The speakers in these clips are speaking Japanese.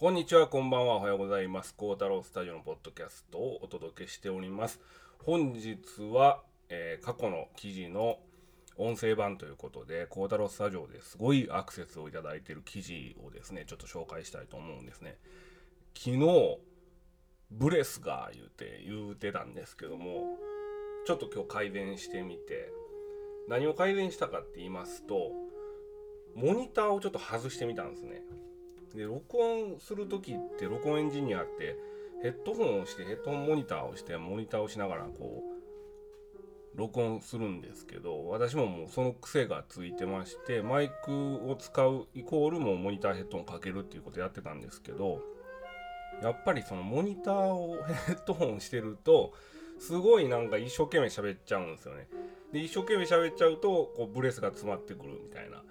こんにちは、こんばんは、おはようございます。孝太郎スタジオのポッドキャストをお届けしております。本日は、えー、過去の記事の音声版ということで、孝太郎スタジオですごいアクセスをいただいている記事をですね、ちょっと紹介したいと思うんですね。昨日、ブレスが言うて、言うてたんですけども、ちょっと今日改善してみて、何を改善したかって言いますと、モニターをちょっと外してみたんですね。で録音する時って録音エンジニアってヘッドホンをしてヘッドホンモニターをしてモニターをしながらこう録音するんですけど私ももうその癖がついてましてマイクを使うイコールもモニターヘッドホンかけるっていうことやってたんですけどやっぱりそのモニターをヘッドホンしてるとすごいなんか一生懸命喋っちゃうんですよね。で一生懸命喋っちゃうとこうブレスが詰まってくるみたいな。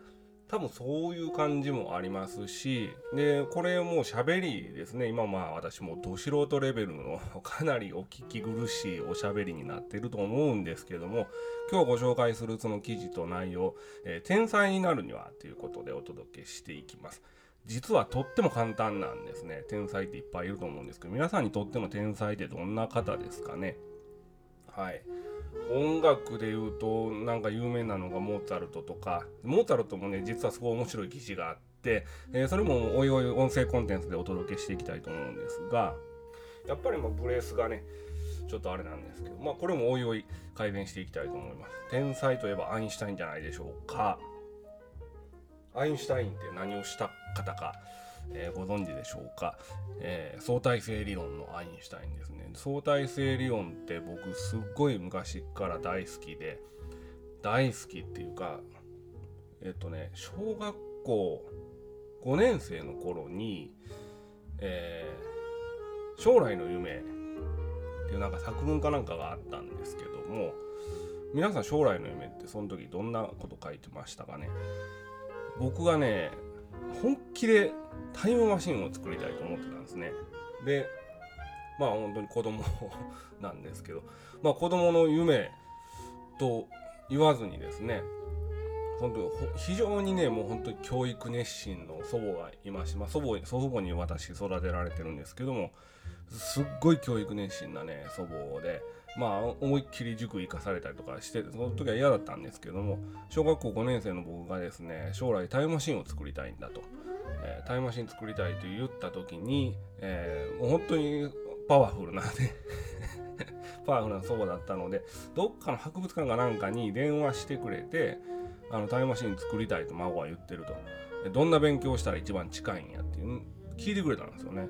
多分そういう感じもありますしでこれもう喋りですね今まあ私もど素人レベルのかなりお聞き苦しいおしゃべりになってると思うんですけども今日ご紹介するその記事と内容、えー、天才になるにはということでお届けしていきます。実はとっても簡単なんですね。天才っていっぱいいると思うんですけど皆さんにとっての天才ってどんな方ですかね？はい。音楽で言うとなんか有名なのがモーツァルトとかモーツァルトもね実はすごい面白い記事があって、えー、それもおいおい音声コンテンツでお届けしていきたいと思うんですがやっぱりまブレースがねちょっとあれなんですけどまあこれもおいおい改善していきたいと思います。天才といえばアインシュタインじゃないでしょうか。アインシュタインって何をした方か。えー、ご存知でしょうか、えー、相対性理論のアインシュタインですね。相対性理論って僕すっごい昔から大好きで大好きっていうかえっとね小学校5年生の頃に、えー、将来の夢っていうなんか作文かなんかがあったんですけども皆さん将来の夢ってその時どんなこと書いてましたかね？僕がね本気でタイムマシンを作りたいと思ってたんですね。でまあ本当に子供 なんですけどまあ子供の夢と言わずにですね本当非常にねもう本当に教育熱心の祖母がいまして、まあ、祖母祖父母に私育てられてるんですけどもすっごい教育熱心なね祖母でまあ思いっきり塾行かされたりとかしてその時は嫌だったんですけども小学校5年生の僕がですね将来タイムマシンを作りたいんだと、えー、タイムマシン作りたいと言った時に、えー、もう本当にパワフルなね パワフルな祖母だったのでどっかの博物館かなんかに電話してくれてあのタイムマシン作りたいと孫は言ってると。どんな勉強したら一番近いんやっていう聞いてくれたんですよね。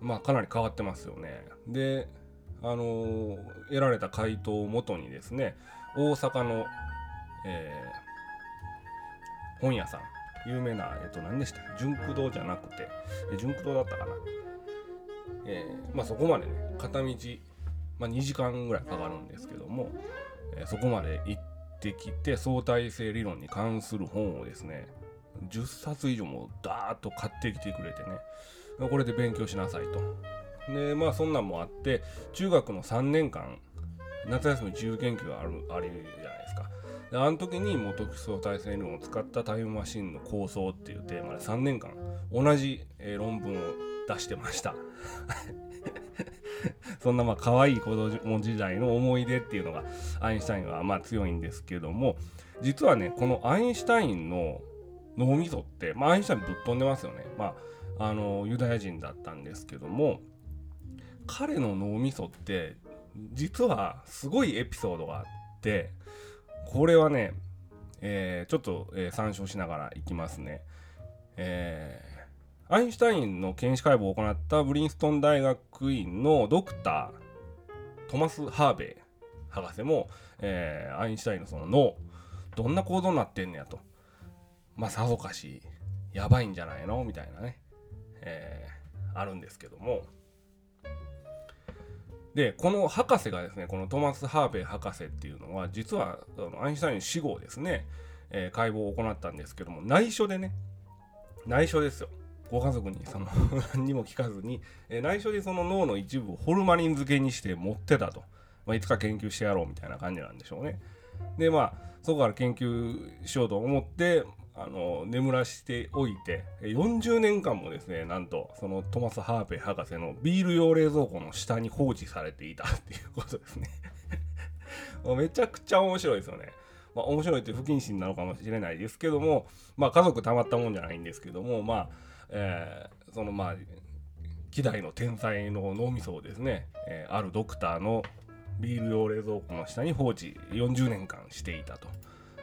まあかなり変わってますよね。であの、得られた回答をもとにですね大阪の、えー、本屋さん有名なえっ、と何でした純駆堂じゃなくて純駆堂だったかな？えー、まあそこまでね片道、まあ、2時間ぐらいかかるんですけども、えー、そこまで行ってきて相対性理論に関する本をですね10冊以上もダーッと買ってきてくれてねこれで勉強しなさいと。でまあそんなんもあって中学の3年間夏休み自由研究があるあるじゃないですかであの時に元基礎体制理論を使ったタイムマシンの構想っていうテーマで3年間同じ、論文を出してました そんなまあ可愛い子供時代の思い出っていうのがアインシュタインはまあ強いんですけども実はねこのアインシュタインの脳みそって、まあ、アインシュタインぶっ飛んでますよね。まあ、あのユダヤ人だったんですけども彼の脳みそって実はすごいエピソードがあってこれはね、えー、ちょっと、えー、参照しながらいきますね。えー、アインシュタインの検視解剖を行ったブリンストン大学院のドクタートマス・ハーベイ博士も、えー、アインシュタインのその脳どんな構造になってんねやと。まあさぞかしやばいんじゃないの？みたいなね、えー、あるんですけども。でこの博士がですねこのトマス・ハーベイ博士っていうのは実はアインシュタイン死後ですね、えー、解剖を行ったんですけども内緒でね内緒ですよ。ご家族にその 何にも聞かずに、えー、内緒でその脳の一部をホルマリン漬けにして持ってたと、まあ、いつか研究してやろうみたいな感じなんでしょうね。でまあそこから研究しようと思ってあの眠らしておいて40年間もですねなんとそのトマス・ハーペイ博士のビール用冷蔵庫の下に放置されていた っていうことですね めちゃくちゃ面白いですよね。まあ、面白いって不謹慎なのかもしれないですけども、まあ、家族たまったもんじゃないんですけども、まあえー、そのまあ希代の天才の脳みそをですね、えー、あるドクターのビール用冷蔵庫の下に放置40年間していたと。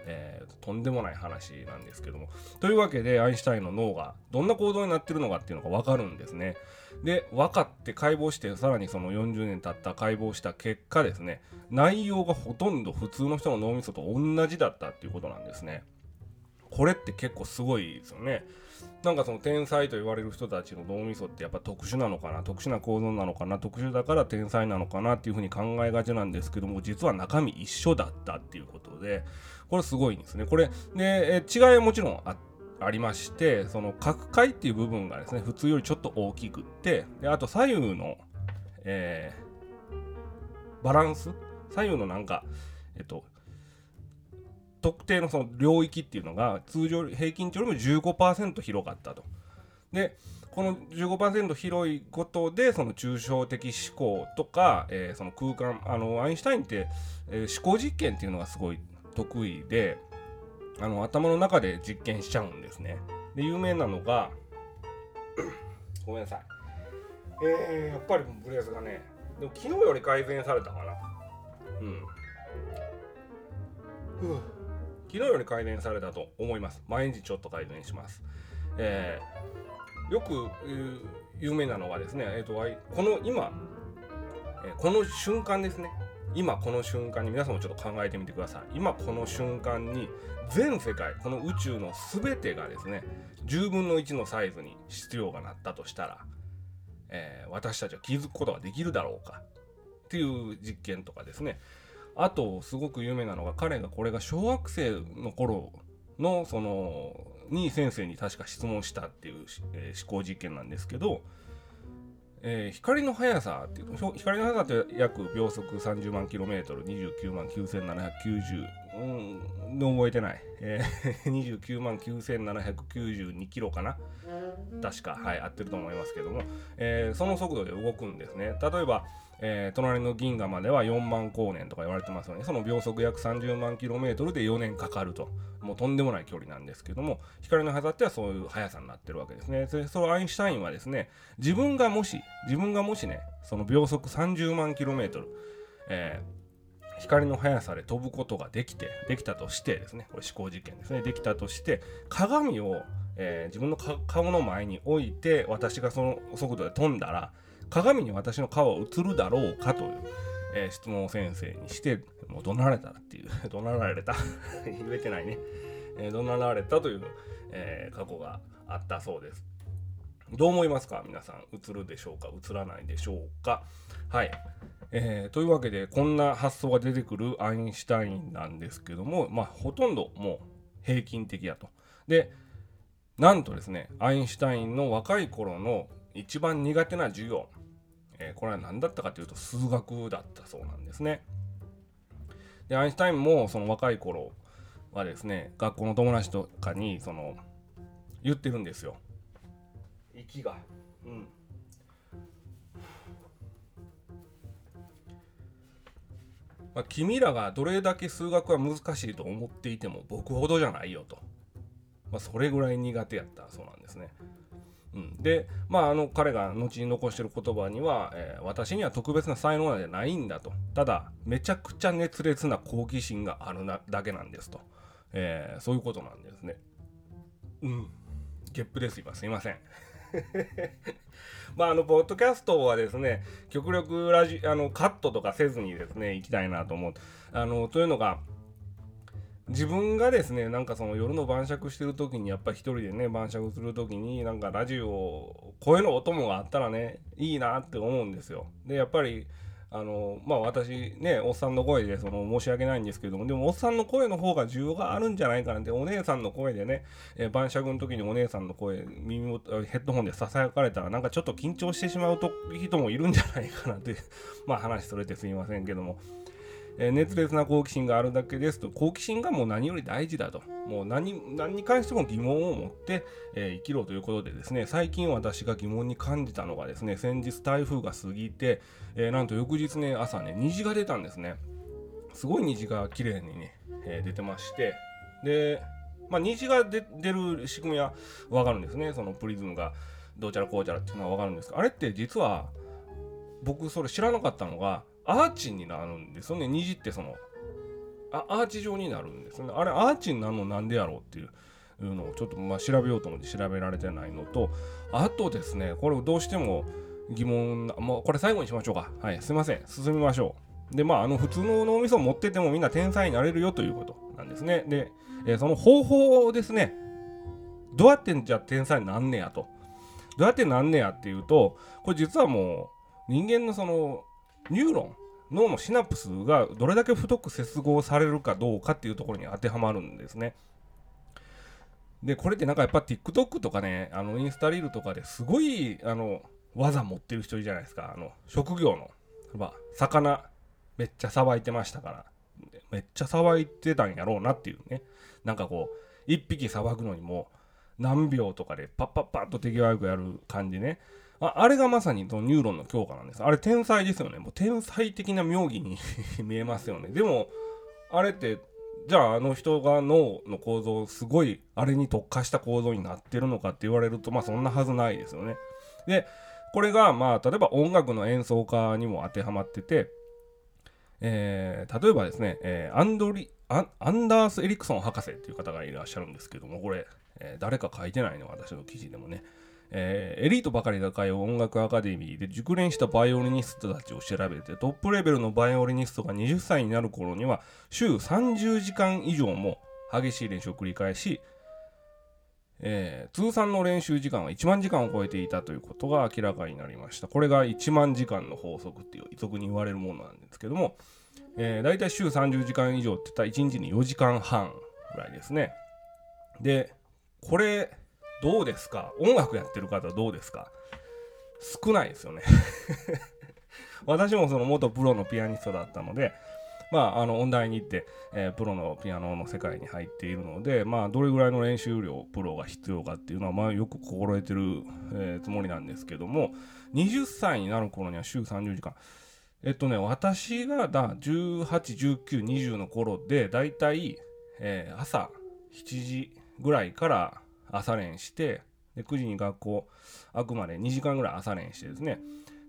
えー、とんでもない話なんですけども。というわけでアインシュタインの脳がどんな行動になってるのかっていうのが分かるんですね。で分かって解剖してさらにその40年経った解剖した結果ですね内容がほとんど普通の人の脳みそと同じだったっていうことなんですね。これって結構すごいですよね。なんかその天才と言われる人たちの脳みそってやっぱ特殊なのかな？特殊な構造なのかな？特殊だから天才なのかなっていうふうに考えがちなんですけども実は中身一緒だったっていうことでこれすごいんですね。これで違いはもちろんあありましてその角界っていう部分がですね普通よりちょっと大きくってであと左右の、えー、バランス？左右のなんかえっと特定のその領域っていうのが通常平均値よりも15%広がったと。でこの15%広いことでその抽象的思考とか、えー、その空間あのアインシュタインって、えー、思考実験っていうのがすごい得意であの頭の中で実験しちゃうんですね。で有名なのが ごめんなさい。えー、やっぱりブレースがねでも昨日より改善されたかな。うん。昨日より改善されたと思います。毎日ちょっと改善します。えー、よく、有名なのがですね、えーと、この今、えー、この瞬間ですね。今この瞬間に皆さんもちょっと考えてみてください。今この瞬間に全世界この宇宙の全てがですね10分の1のサイズに必要がなったとしたら、えー、私たちは気づくことができるだろうかっていう実験とかですねあとすごく有名なのが彼がこれが小学生の頃のそのに先生に確か質問したっていう、えー、思考実験なんですけど、えー、光の速さっていう光の速さって約秒速30万 km29 万9790うん覚えてない、えー、29万9792キロかな。確かはい合ってると思いますけども、えー、その速度で動くんですね。例えばえー、隣の銀河までは4万光年とか言われてますよね。その秒速約30万キロメートルで4年かかると。もうとんでもない距離なんですけども、光の速さってはそういう速さになってるわけですね。そのアインシュタインはですね、自分がもし、自分がもしね、その秒速30万キロメートル、えー、光の速さで飛ぶことができて、できたとしてですね、これ思考実験ですね、できたとして、鏡を、えー、自分の顔の前に置いて、私がその速度で飛んだら、鏡に私の顔は映るだろうか？という、えー、質問を先生にしてもう怒鳴られたっていう 怒鳴られた。言えてないね、えー、怒鳴られたという、えー、過去があったそうです。どう思いますか？皆さん映るでしょうか？映らないでしょうか？はい、えー、というわけでこんな発想が出てくるアインシュタインなんですけどもまあほとんどもう平均的だと。でなんとですねアインシュタインの若い頃の一番苦手な授業えー、これは何だったかというと数学だったそうなんですね。でアインシュタインもその若い頃はですね学校の友達とかにその言ってるんですよ。息が。うん。まあ、君らがどれだけ数学は難しいと思っていても僕ほどじゃないよと。まあ、それぐらい苦手やったそうなんですね。うん、で、まあ、あの彼が後に残してる言葉には、えー、私には特別な才能なんじゃないんだと。ただめちゃくちゃ熱烈な好奇心があるなだけなんですと、えー、そういうことなんですね。うん。ゲップです今すいません。まああのポッドキャストはですね極力ラジあのカットとかせずにですね行きたいなと思う。あのというのが自分がですねなんかその夜の晩酌してる時にやっぱ一人でね晩酌する時になんかラジオ声のお供があったらねいいなって思うんですよ。でやっぱりあのまあ私ねおっさんの声でその申し訳ないんですけどもでもおっさんの声の方が需要があるんじゃないかなってお姉さんの声でね、えー、晩酌の時にお姉さんの声耳をヘッドホンでささやかれたらなんかちょっと緊張してしまうと人もいるんじゃないかなというまあ話それてすいませんけども。えー、熱烈な好奇心があるだけですと好奇心がもう何より大事だと。もう何何に関しても疑問を持って、えー、生きろということでですね最近私が疑問に感じたのがですね先日台風が過ぎて、えー、なんと翌日ね朝ね虹が出たんですね。すごい虹が綺麗にね、え出てまして。でまあ、虹が出る仕組みはわかるんですね。そのプリズムがどうちゃらこうちゃらっていうのはわかるんですがあれって実は僕それ知らなかったのがアーチになるんですよね。虹ってそのあアーチ状になるんですね。あれアーチになるのなんでやろうっていうのをちょっとまあ調べようと思って調べられてないのとあとですねこれどうしても疑問もうこれ最後にしましょうか。はいすいません。進みましょう。でまああの普通の脳みそを持っててもみんな天才になれるよということなんですね。で、えー、その方法をですねどうやってじゃ天才になんねやと。どうやってなんねやっていうとこれ実はもう人間のそのニューロン脳のシナプスがどれだけ太く接合されるかどうかっていうところに当てはまるんですね。でこれってなんかやっぱ TikTok とかねあのインスタリールとかですごいあの技持ってる人いるじゃないですか。あの職業の、まあ、魚めっちゃさばいてましたから。めっちゃさばいてたんやろうなっていうね。なんかこう1匹さばくのにも何秒とかでパッパッパッと手際よくやる感じね。ああれがまさにそのニューロンの強化なんです。あれ天才ですよね。もう天才的な妙義に 見えますよね。でも、あれって、じゃああの人が脳の構造、すごいあれに特化した構造になってるのかって言われると、まあそんなはずないですよね。で、これがまあ例えば音楽の演奏家にも当てはまってて、えー、例えばですね、えー、アンドリアンダース・エリクソン博士っていう方がいらっしゃるんですけども、これ、えー、誰か書いてないの、私の記事でもね。えー、エリートばかりが通う音楽アカデミーで熟練したバイオリニストたちを調べてトップレベルのバイオリニストが20歳になる頃には週30時間以上も激しい練習を繰り返し、えー、通算の練習時間は1万時間を超えていたということが明らかになりました。これが1万時間の法則っていう遺族に言われるものなんですけども、えー、大体週30時間以上って言ったら1日に4時間半ぐらいですね。でこれどうですか？音楽やってる方どうですか？少ないですよね。私もその元プロのピアニストだったので、まあ、あの音大に行って、えー、プロのピアノの世界に入っているので、まあ、どれぐらいの練習量プロが必要かっていうのは、まあ、よく心得てる、えー、つもりなんですけども20歳になる頃には週30時間。えっとね私がだ181920の頃でだいたい、えー、朝7時ぐらいから朝練してで9時に学校開くまで2時間ぐらい朝練してですね。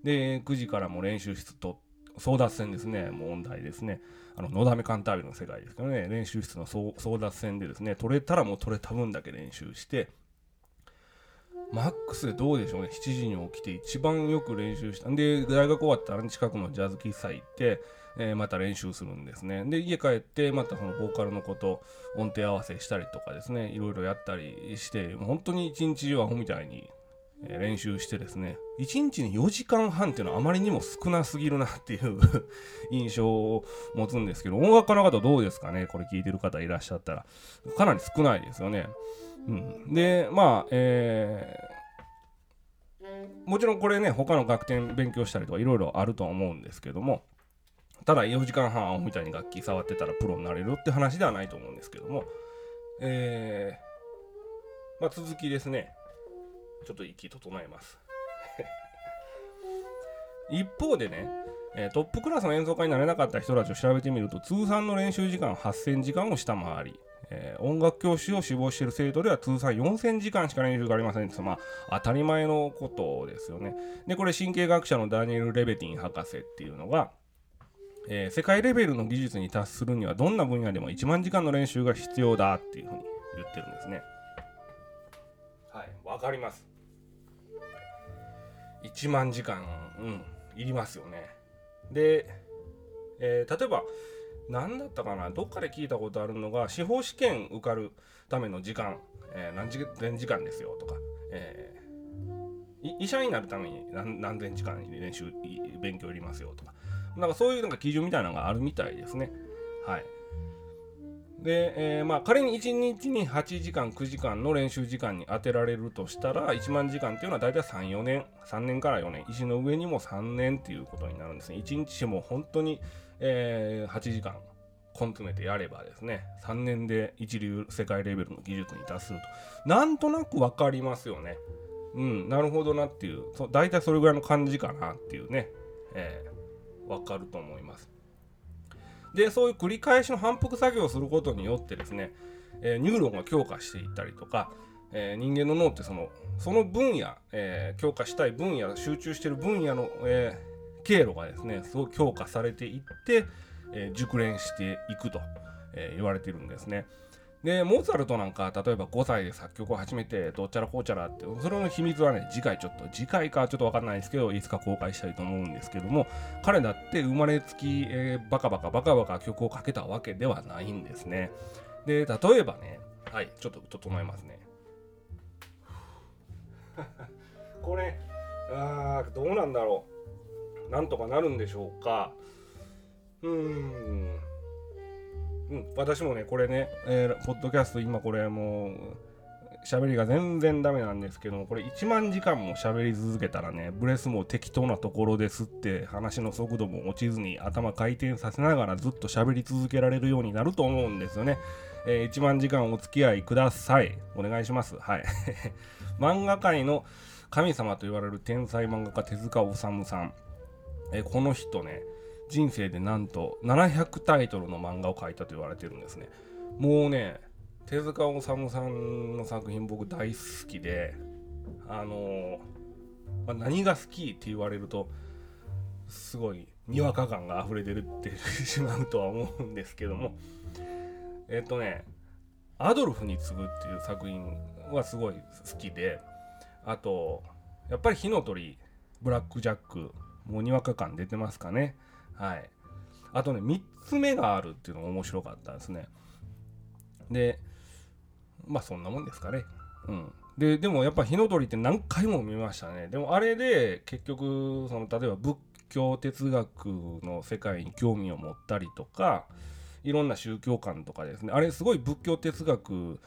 で9時からも練習室と争奪戦ですね。問題ですね。あののだめカンタービルの世界ですけどね。練習室の争奪戦でですね取れたらもう取れた分だけ練習して。マックスでどうでしょうね。7時に起きて一番よく練習した。んで大学終わったら近くのジャズ喫茶行ってえー、また練習するんですね。で、家帰ってまたそのボーカルのこと音程合わせしたりとかですね、いろいろやったりして、本当に一日中アホみたいにえ練習してですね、1日に4時間半っていうのはあまりにも少なすぎるなっていう 印象を持つんですけど、音楽家の方どうですかね？これ聞いてる方いらっしゃったら。かなり少ないですよね。うん、で、まあ、えー、もちろんこれね、他の楽天勉強したりとかいろいろあるとは思うんですけども、ただ4時間半みたいに楽器触ってたらプロになれるって話ではないと思うんですけども、えー、まあ、続きですね。ちょっと息整えます。一方でね、えー、トップクラスの演奏家になれなかった人たちを調べてみると通算の練習時間8000時間を下回り、えー、音楽教師を志望している生徒では通算4000時間しか練習がありませんってまあ当たり前のことですよね。でこれ神経学者のダニエル・レベティン博士っていうのが、えー、世界レベルの技術に達するにはどんな分野でも1万時間の練習が必要だっていうふうに言ってるんですね。はい、わかります。1万時間、うん、いりますよね。で、えー、例えば、何だったかな、どっかで聞いたことあるのが、司法試験受かるための時間、えー、何時何時間ですよ？とか、えー、医者になるために何何千時間練習、勉強いりますよ？とか、なんかそういうなんか基準みたいなのがあるみたいですね。はい。で、えー、まあ仮に1日に8時間、9時間の練習時間に当てられるとしたら、1万時間っていうのは大体3、4年、3年から4年、石の上にも3年っていうことになるんですね。1日も本当にえー、8時間根詰めてやればですね。3年で一流世界レベルの技術に達すると。なんとなく分かりますよね。うんなるほどなっていう。そ大体それぐらいの感じかなっていうね、えー、分かると思いますでそういう繰り返しの反復作業をすることによってですね、えー、ニューロンが強化していったりとか、えー、人間の脳ってそのその分野、えー、強化したい分野集中してる分野の、え経路がですねすごく強化されていって、え熟練していくと、え言われてるんですね。で、モーツァルトなんか、例えば5歳で作曲を始めて、どっちゃらこうちゃらって、それの秘密はね、次回ちょっと、次回かちょっとわかんないですけど、いつか公開したいと思うんですけども、彼だって生まれつき、えー、バカバカバカバカ曲をかけたわけではないんですね。で、例えばね、はい、ちょっと整えますね。これ、あー、どうなんだろう。なんとかなるんでしょうか。うーん。うん、私もね、これね、えー、ポッドキャスト今これもう、喋りが全然ダメなんですけども、これ1万時間も喋り続けたらね、ブレスも適当なところですって話の速度も落ちずに頭回転させながらずっと喋り続けられるようになると思うんですよね。えー、1万時間お付き合いください。お願いします。はい。漫画界の神様と言われる天才漫画家手塚治虫さん。えー、この人ね、人生でなんと700タイトルの漫画を描いたと言われてるんですね。もうね手塚治虫さんの作品僕大好きであの、まあ、何が好きって言われるとすごいにわか感が溢れてるってしまうとは思うんですけども。えっ、とね「アドルフに次ぐ」っていう作品はすごい好きであとやっぱり火の鳥ブラック・ジャックもうにわか感出てますかね。はい。あとね、3つ目があるっていうのが面白かったですね。で、まあそんなもんですかね。うん。で、でもやっぱ火の鳥って何回も見ましたね。でもあれで結局、その例えば仏教哲学の世界に興味を持ったりとか、いろんな宗教観とかですね。あれすごい仏教哲学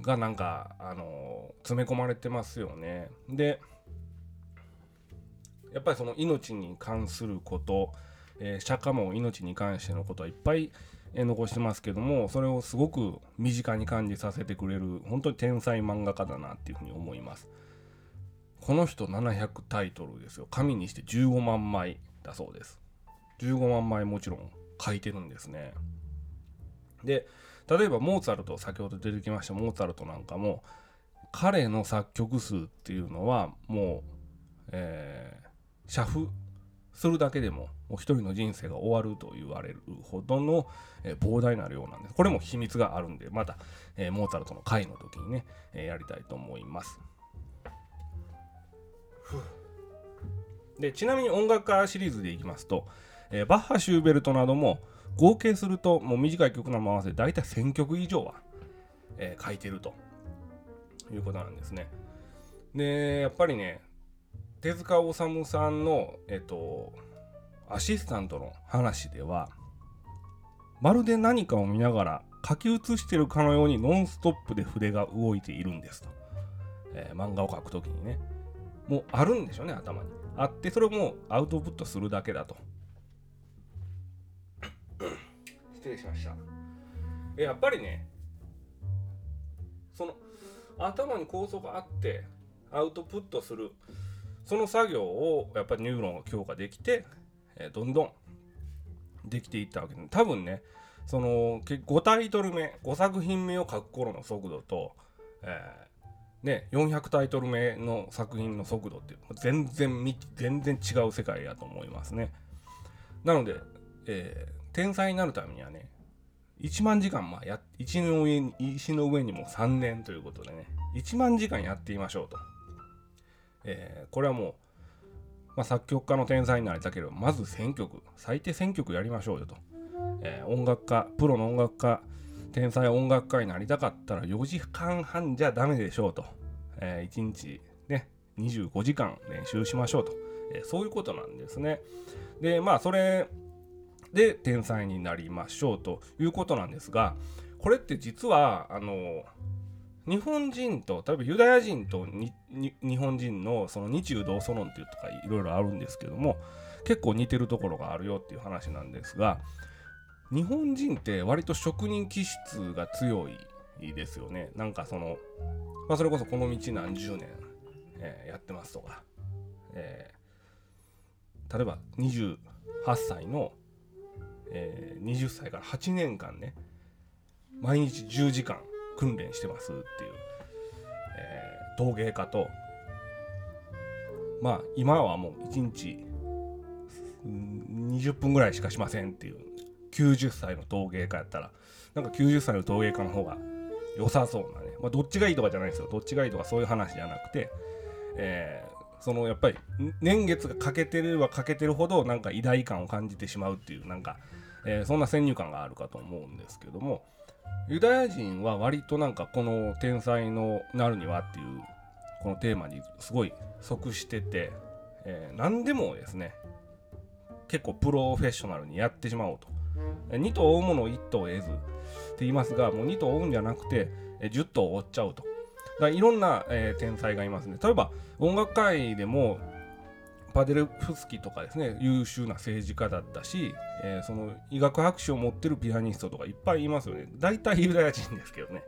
がなんか、あの、詰め込まれてますよね。で、やっぱりその命に関すること、えー、釈迦も命に関してのことはいっぱい、え、残してますけどもそれをすごく身近に感じさせてくれる本当に天才漫画家だなっていうふうに思います。この人700タイトルですよ。紙にして15万枚だそうです。15万枚もちろん書いてるんですね。で例えばモーツァルト先ほど出てきましたモーツァルトなんかも彼の作曲数っていうのはもう、えー、社譜するだけでももう一人の人生が終わると言われるほどの、えー、膨大な量なんです。これも秘密があるんで、また、えー、モーツァルトの回の時にね、えー、やりたいと思います。でちなみに音楽家シリーズでいきますと、えバッハ・シューベルトなども合計するともう短い曲のままで大体1000曲以上は、え書いてるということなんですね。でやっぱりね手塚治虫さんの、えっと、アシスタントの話では、まるで何かを見ながら書き写してるかのようにノンストップで筆が動いているんですと。えー、漫画を描くときにね。もうあるんでしょうね、頭に。あって、それもアウトプットするだけだと。失礼しました。やっぱりね、その頭に構想があってアウトプットするその作業をやっぱりニューロンが強化できて、えー、どんどんできていったわけで多分ねその5タイトル目5作品目を書く頃の速度と、えー、ね、400タイトル目の作品の速度って全然全然違う世界やと思いますね。なので、えー、天才になるためにはね1万時間まあや石の上に石の上にも3年ということでね1万時間やってみましょうと。えー、これはもう、まあ、作曲家の天才になりたければまず1000曲最低1000曲やりましょうよと、えー、音楽家プロの音楽家天才音楽家になりたかったら4時間半じゃダメでしょうと、えー、1日ね25時間練習しましょうと、えー、そういうことなんですね。でまあそれで天才になりましょうということなんですがこれって実はあの日本人と例えばユダヤ人と日本人のその日中同祖論っていうとかいろいろあるんですけども結構似てるところがあるよっていう話なんですが日本人って割と職人気質が強いですよね。なんかその、まあ、それこそこの道何十年、えー、やってますとか、えー、例えば28歳の、えー、20歳から8年間ね毎日10時間訓練してますっていう、えー、陶芸家とまあ今はもう1日20分ぐらいしかしませんっていう90歳の陶芸家やったらなんか90歳の陶芸家の方が良さそうなね、まあ、どっちがいいとかじゃないですよ。どっちがいいとかそういう話じゃなくて、えー、そのやっぱり年月が欠けてれば欠けてるほどなんか偉大感を感じてしまうっていうなんか、えー、そんな先入観があるかと思うんですけどもユダヤ人は割となんかこの天才のなるにはっていうこのテーマにすごい即してて、えー、何でもですね結構プロフェッショナルにやってしまおうと。2頭追うものを1頭得ずって言いますが、もう2頭追うんじゃなくて、10頭追っちゃうと。だからいろんな、えー、天才がいますね。例えば音楽界でもパデルフスキとかですね優秀な政治家だったし、えー、その医学博士を持ってるピアニストとかいっぱいいますよね。大体ユダヤ人ですけどね。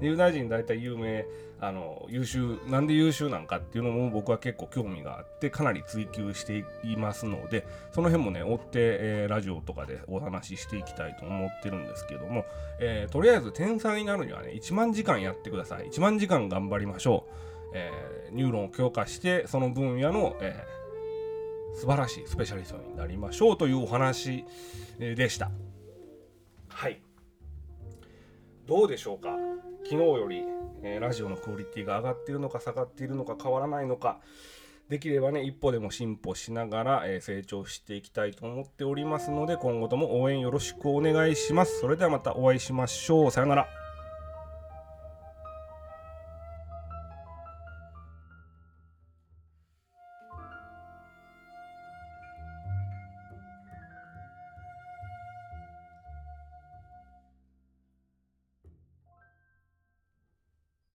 ユダヤ人大体有名あの優秀なんで優秀なんかっていうのも僕は結構興味があってかなり追求していますのでその辺もね追って、えー、ラジオとかでお話ししていきたいと思ってるんですけども、えー、とりあえず天才になるにはね1万時間やってください。1万時間頑張りましょう、えー、ニューロンを強化してその分野の、えー素晴らしいスペシャリストになりましょうというお話でした。はい。どうでしょうか？昨日より、えー、ラジオのクオリティが上がっているのか下がっているのか変わらないのかできればね一歩でも進歩しながら、えー、成長していきたいと思っておりますので今後とも応援よろしくお願いします。それではまたお会いしましょう。さよなら。